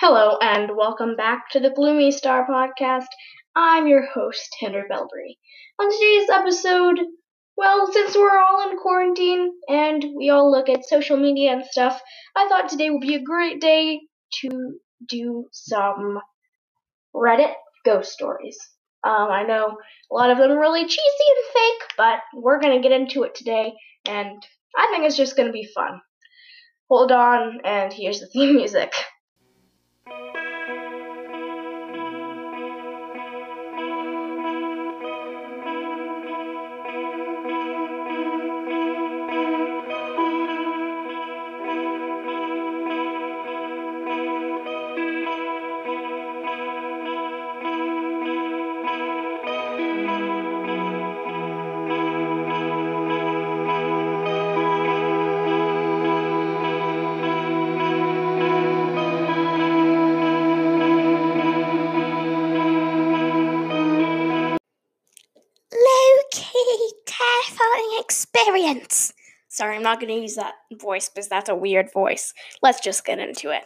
Hello, and welcome back to the Gloomy Star Podcast. I'm your host, Henry Belbury. On today's episode, well, since we're all in quarantine and we all look at social media and stuff, I thought today would be a great day to do some Reddit ghost stories. Um, I know a lot of them are really cheesy and fake, but we're gonna get into it today, and I think it's just gonna be fun. Hold on, and here's the theme music. Low-key I'm not going to use that voice because that's a weird voice. Let's just get into it.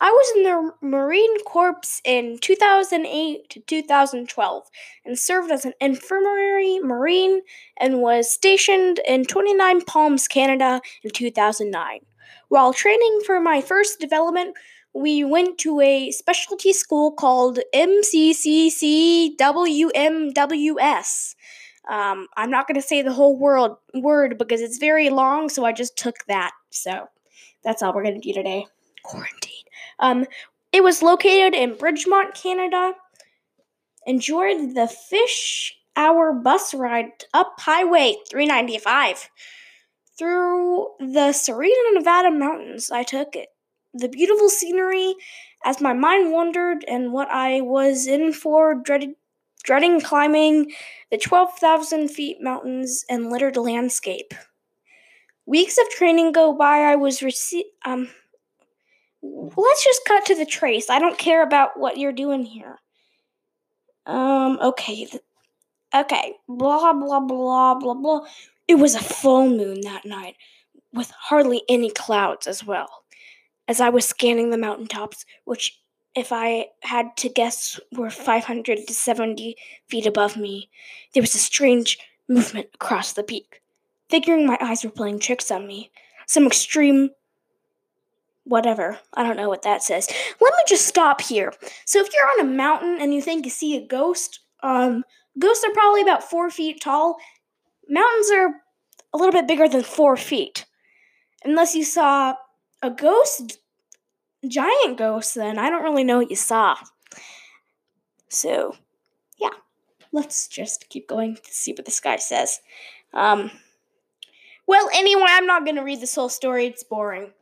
I was in the Marine Corps in 2008 to 2012 and served as an infirmary marine and was stationed in 29 Palms, Canada in 2009. While training for my first development, we went to a specialty school called MCCCWMWS. Um, I'm not going to say the whole world word because it's very long, so I just took that. So that's all we're going to do today. Quarantine. Um, it was located in Bridgemont, Canada. Enjoyed the fish hour bus ride up Highway 395 through the Sierra Nevada mountains. I took it the beautiful scenery as my mind wandered and what I was in for dreaded dreading climbing the 12,000 feet mountains and littered landscape. Weeks of training go by. I was rece- um let's just cut to the trace. I don't care about what you're doing here. Um okay. Okay. Blah blah blah blah blah. It was a full moon that night with hardly any clouds as well. As I was scanning the mountaintops, which if I had to guess were 500 to 70 feet above me, there was a strange movement across the peak. Figuring my eyes were playing tricks on me, some extreme whatever. I don't know what that says. Let me just stop here. So if you're on a mountain and you think you see a ghost, um, ghosts are probably about four feet tall. Mountains are a little bit bigger than four feet. Unless you saw a ghost, giant ghost, then I don't really know what you saw. So, yeah, let's just keep going to see what this guy says. Um, well, anyway, I'm not going to read this whole story, it's boring.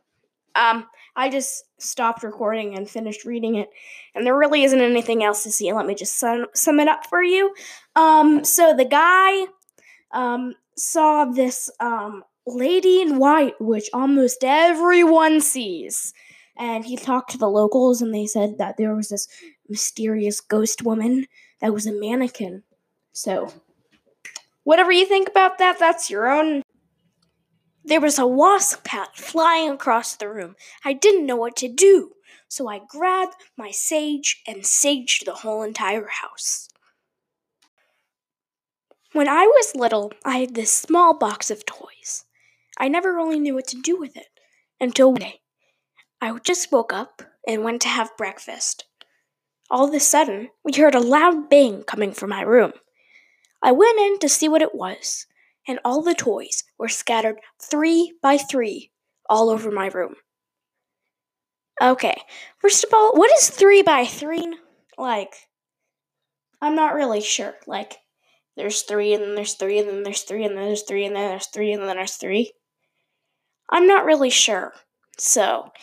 Um, I just stopped recording and finished reading it, and there really isn't anything else to see. Let me just sum, sum it up for you. Um, so the guy um, saw this um, lady in white, which almost everyone sees. And he talked to the locals, and they said that there was this mysterious ghost woman that was a mannequin. So, whatever you think about that, that's your own. There was a wasp hat flying across the room. I didn't know what to do, so I grabbed my sage and saged the whole entire house. When I was little, I had this small box of toys. I never really knew what to do with it until one day. I just woke up and went to have breakfast. All of a sudden, we heard a loud bang coming from my room. I went in to see what it was, and all the toys were scattered three by three all over my room. Okay, first of all, what is three by three? Like, I'm not really sure. Like, there's three, and then there's three, and then there's three, and then there's three, and then there's three, and then there's three. I'm not really sure. So,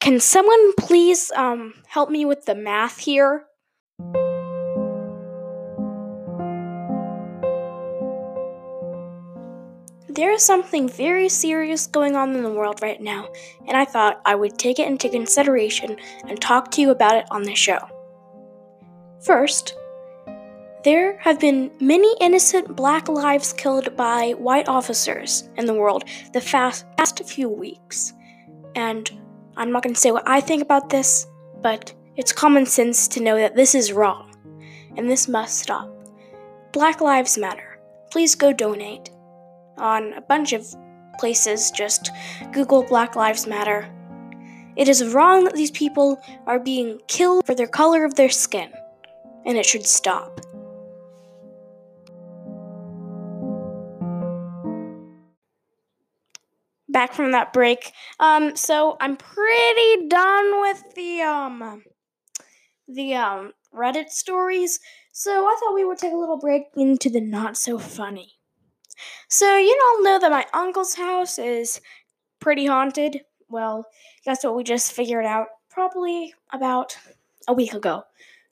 can someone please um, help me with the math here? There is something very serious going on in the world right now, and I thought I would take it into consideration and talk to you about it on the show. First, there have been many innocent black lives killed by white officers in the world the fast, past few weeks. And I'm not going to say what I think about this, but it's common sense to know that this is wrong and this must stop. Black Lives Matter. Please go donate on a bunch of places. Just Google Black Lives Matter. It is wrong that these people are being killed for their color of their skin, and it should stop. Back from that break. Um, so I'm pretty done with the um the um Reddit stories. So I thought we would take a little break into the not so funny. So you all know that my uncle's house is pretty haunted. Well, that's what we just figured out probably about a week ago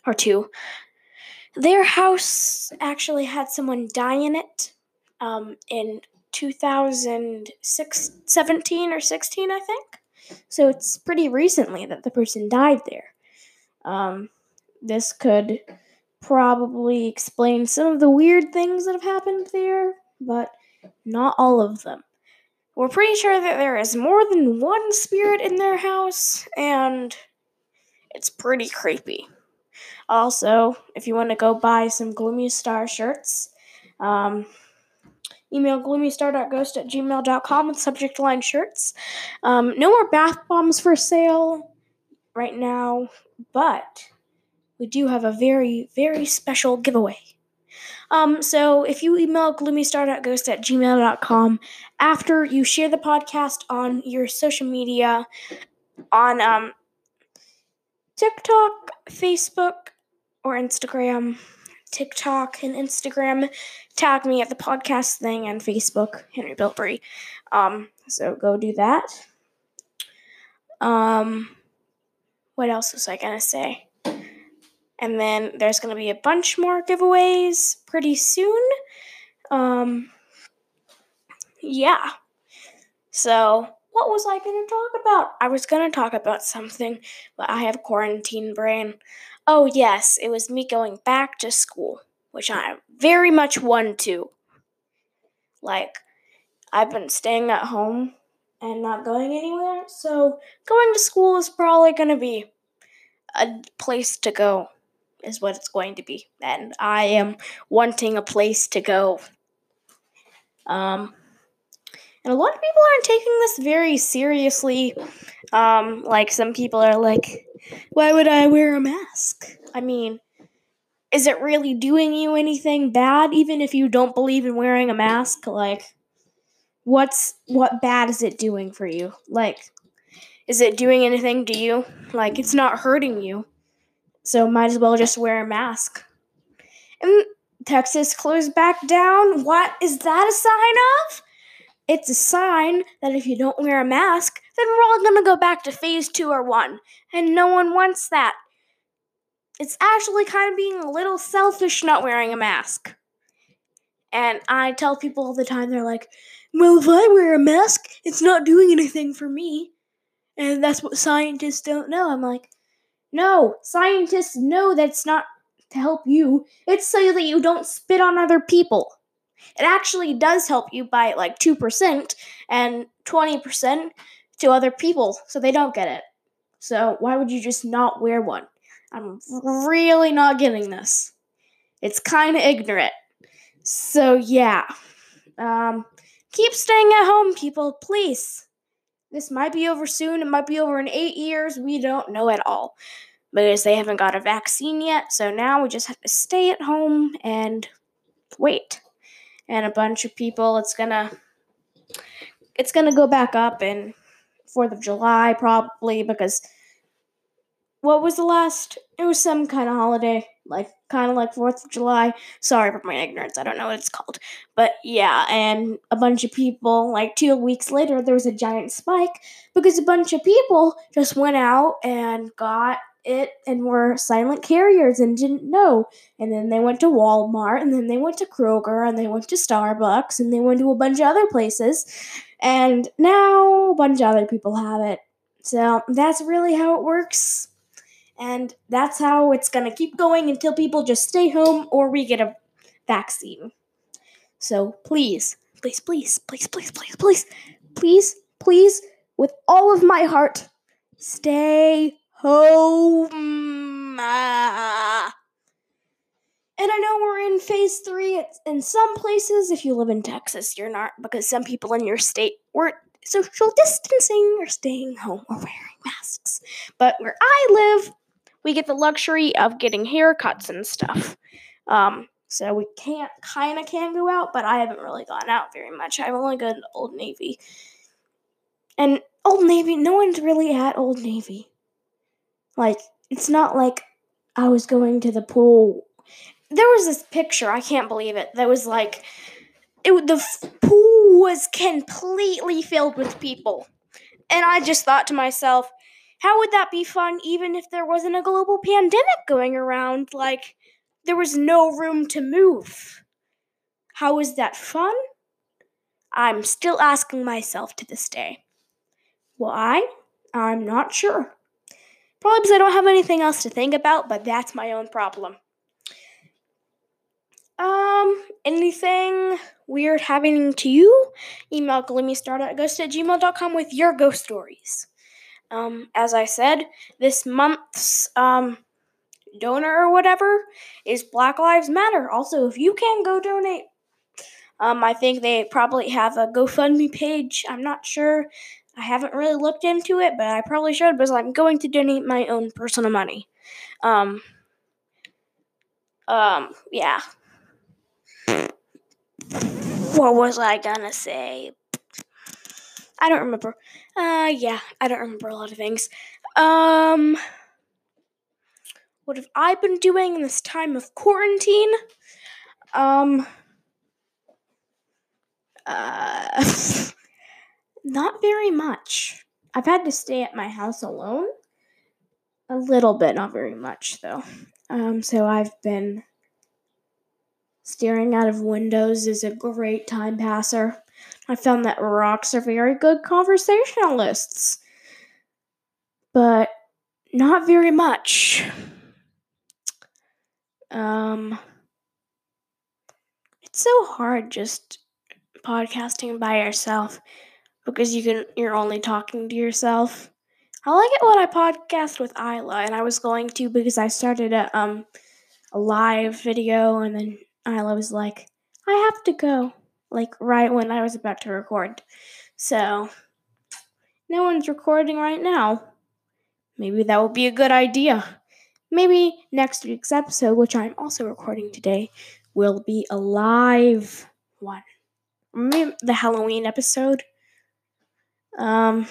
or two. Their house actually had someone die in it um, in 2017 or 16, I think. So it's pretty recently that the person died there. Um, this could probably explain some of the weird things that have happened there, but not all of them. We're pretty sure that there is more than one spirit in their house, and it's pretty creepy. Also, if you want to go buy some Gloomy Star shirts, um, email gloomystar.ghost at gmail.com with subject line shirts. Um, no more bath bombs for sale right now, but we do have a very, very special giveaway. Um, so if you email gloomystar.ghost at gmail.com after you share the podcast on your social media, on um, TikTok, Facebook, or Instagram, TikTok and Instagram, tag me at the podcast thing and Facebook, Henry Bilbury. Um, so go do that. Um, what else was I gonna say? And then there's going to be a bunch more giveaways pretty soon. Um, yeah. So, what was I going to talk about? I was going to talk about something, but I have quarantine brain. Oh, yes, it was me going back to school, which I very much want to. Like, I've been staying at home and not going anywhere, so going to school is probably going to be a place to go is what it's going to be. And I am wanting a place to go. Um, and a lot of people aren't taking this very seriously. Um, like some people are like, why would I wear a mask? I mean, is it really doing you anything bad even if you don't believe in wearing a mask? Like what's what bad is it doing for you? Like is it doing anything to you? Like it's not hurting you. So might as well just wear a mask. And Texas closed back down. What is that a sign of? It's a sign that if you don't wear a mask, then we're all gonna go back to phase two or one. And no one wants that. It's actually kind of being a little selfish not wearing a mask. And I tell people all the time, they're like, well, if I wear a mask, it's not doing anything for me. And that's what scientists don't know. I'm like, no, scientists know that's not to help you. It's so that you don't spit on other people. It actually does help you by like 2% and 20% to other people so they don't get it. So why would you just not wear one? I'm really not getting this. It's kind of ignorant. So yeah. Um keep staying at home people, please. This might be over soon. It might be over in eight years. We don't know at all because they haven't got a vaccine yet. So now we just have to stay at home and wait. And a bunch of people, it's gonna, it's gonna go back up in Fourth of July probably because what was the last? It was some kind of holiday, like kind of like Fourth of July. Sorry for my ignorance. I don't know what it's called, but yeah. And a bunch of people, like two weeks later, there was a giant spike because a bunch of people just went out and got it and were silent carriers and didn't know. And then they went to Walmart and then they went to Kroger and they went to Starbucks and they went to a bunch of other places. And now a bunch of other people have it. So that's really how it works. And that's how it's going to keep going until people just stay home or we get a vaccine. So please, please, please, please, please, please, please, please, please, with all of my heart, stay home. And I know we're in phase three. It's in some places, if you live in Texas, you're not, because some people in your state weren't social distancing or staying home or wearing masks. But where I live, we get the luxury of getting haircuts and stuff. Um, so we can't, kind of can go out, but I haven't really gone out very much. I've only gone to Old Navy. And Old Navy, no one's really at Old Navy. Like, it's not like I was going to the pool. There was this picture i can't believe it that was like it the f- pool was completely filled with people. And i just thought to myself how would that be fun even if there wasn't a global pandemic going around? Like there was no room to move. How is that fun? I'm still asking myself to this day. Why? I'm not sure probably because i don't have anything else to think about but that's my own problem um, anything weird happening to you? Email gloomystart at ghost at gmail.com with your ghost stories. Um, as I said, this month's um donor or whatever is Black Lives Matter. Also, if you can go donate, um, I think they probably have a GoFundMe page. I'm not sure. I haven't really looked into it, but I probably should because I'm going to donate my own personal money. Um, um, yeah. What was I gonna say? I don't remember. Uh, yeah, I don't remember a lot of things. Um, what have I been doing in this time of quarantine? Um, uh, not very much. I've had to stay at my house alone. A little bit, not very much though. Um, so I've been Staring out of windows is a great time passer. I found that rocks are very good conversationalists, but not very much. Um, it's so hard just podcasting by yourself because you can you're only talking to yourself. I like it when I podcast with Isla, and I was going to because I started a um a live video, and then Isla was like, I have to go, like right when I was about to record. So, no one's recording right now. Maybe that would be a good idea. Maybe next week's episode, which I'm also recording today, will be a live one. Maybe the Halloween episode. Um,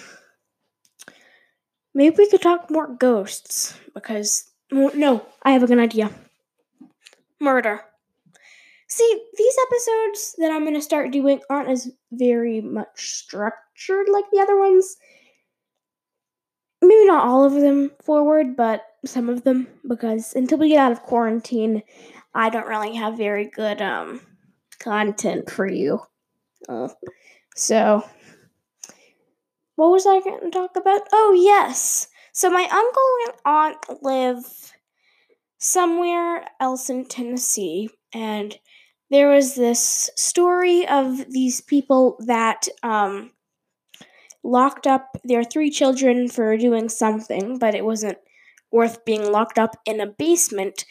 maybe we could talk more ghosts because no, I have a good idea. Murder. See, these episodes that I'm going to start doing aren't as very much structured like the other ones. Maybe not all of them forward, but some of them because until we get out of quarantine, I don't really have very good um content for you. Uh, so, what was I going to talk about? Oh, yes. So my uncle and aunt live somewhere else in Tennessee, and there was this story of these people that um, locked up their three children for doing something, but it wasn't worth being locked up in a basement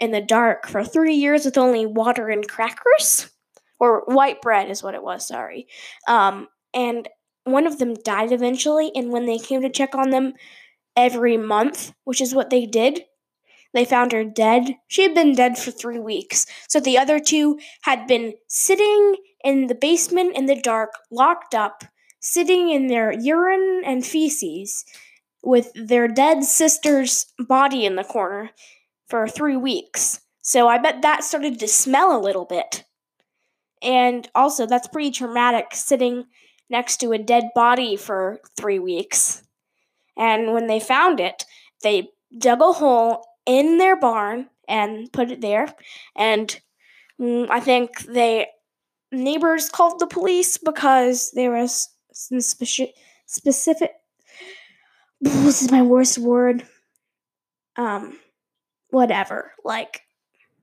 in the dark for three years with only water and crackers. Or white bread is what it was, sorry. Um, and one of them died eventually, and when they came to check on them every month, which is what they did, they found her dead. She had been dead for three weeks. So the other two had been sitting in the basement in the dark, locked up, sitting in their urine and feces with their dead sister's body in the corner for three weeks. So I bet that started to smell a little bit. And also, that's pretty traumatic sitting next to a dead body for three weeks. And when they found it, they dug a hole in their barn and put it there. And mm, I think they neighbors called the police because there was some specific specific. This is my worst word. Um, whatever, like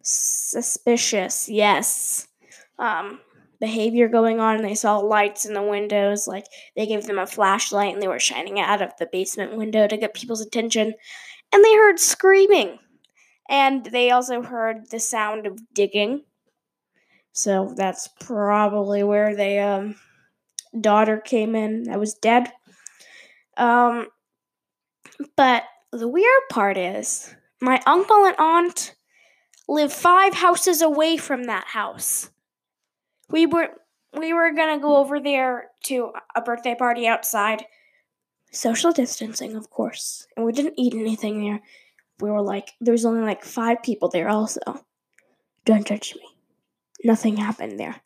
suspicious. Yes. Um, behavior going on and they saw lights in the windows like they gave them a flashlight and they were shining out of the basement window to get people's attention and they heard screaming. And they also heard the sound of digging. So that's probably where they um daughter came in that was dead. Um but the weird part is my uncle and aunt live five houses away from that house we were we were gonna go over there to a birthday party outside. Social distancing, of course. And we didn't eat anything there. We were like there was only like five people there also. Don't judge me. Nothing happened there.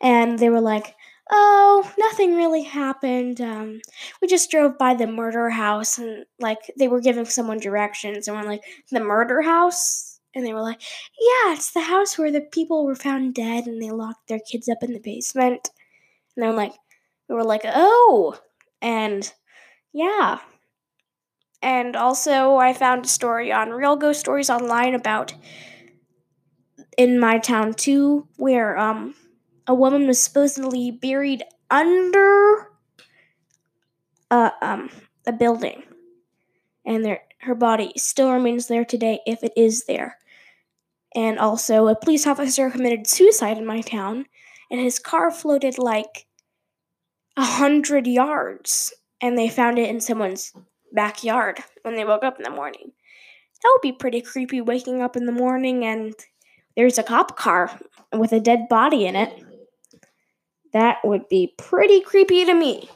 And they were like, Oh, nothing really happened. Um, we just drove by the murder house and like they were giving someone directions and we're like, the murder house? And they were like, Yeah, it's the house where the people were found dead and they locked their kids up in the basement. And they're like, We were like, Oh. And yeah. And also, I found a story on Real Ghost Stories Online about in my town too, where um a woman was supposedly buried under a um a building, and there her body still remains there today if it is there. And also, a police officer committed suicide in my town, and his car floated like a hundred yards, and they found it in someone's backyard when they woke up in the morning. That would be pretty creepy waking up in the morning and there's a cop car with a dead body in it. That would be pretty creepy to me.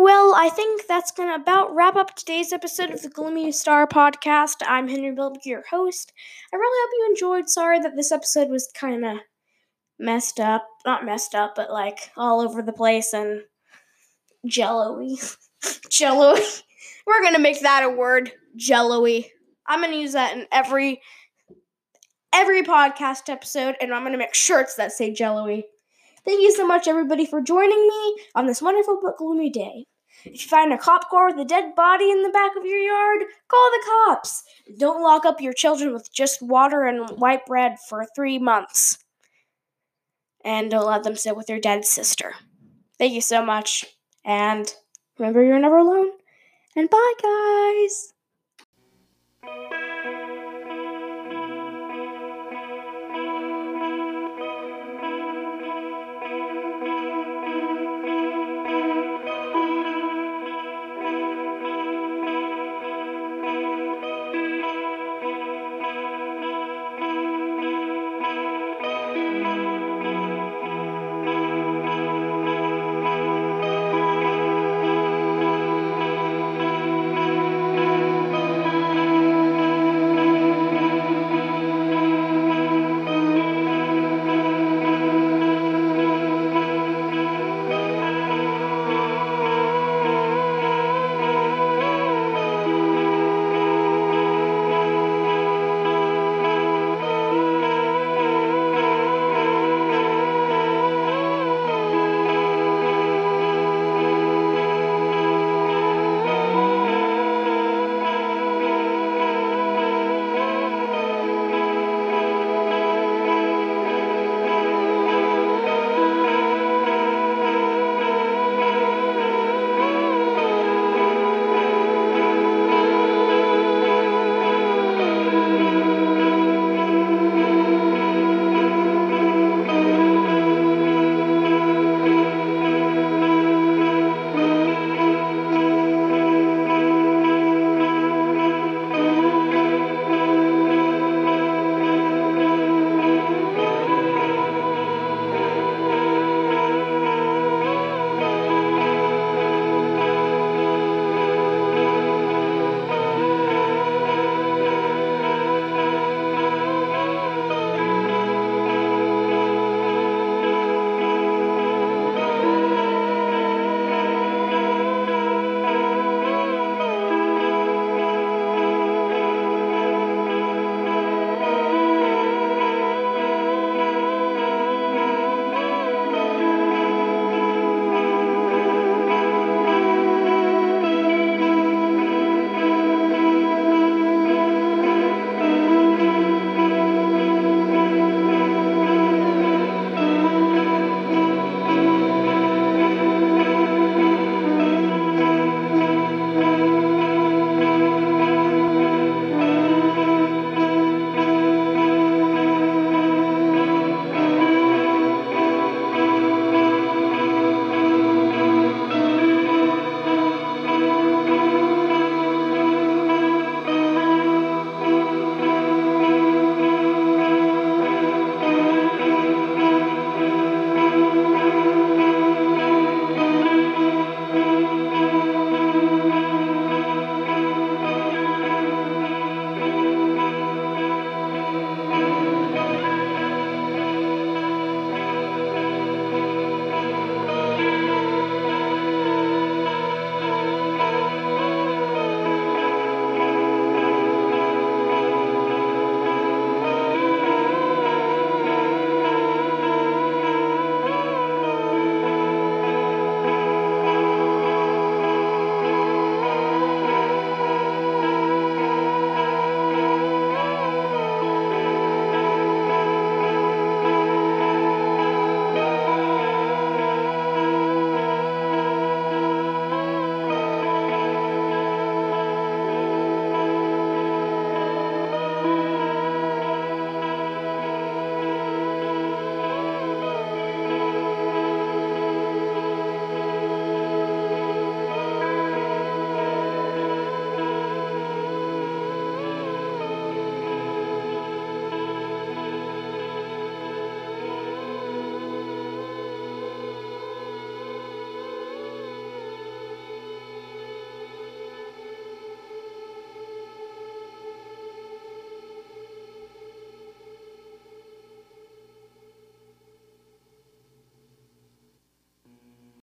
Well, I think that's going to about wrap up today's episode of the Gloomy Star podcast. I'm Henry Bilby, your host. I really hope you enjoyed. Sorry that this episode was kind of messed up. Not messed up, but like all over the place and jello-y. jello-y. We're going to make that a word, jello-y. I'm going to use that in every every podcast episode and I'm going to make shirts that say jello-y. Thank you so much, everybody, for joining me on this wonderful but gloomy day. If you find a cop car with a dead body in the back of your yard, call the cops. Don't lock up your children with just water and white bread for three months. And don't let them sit with their dead sister. Thank you so much. And remember, you're never alone. And bye, guys.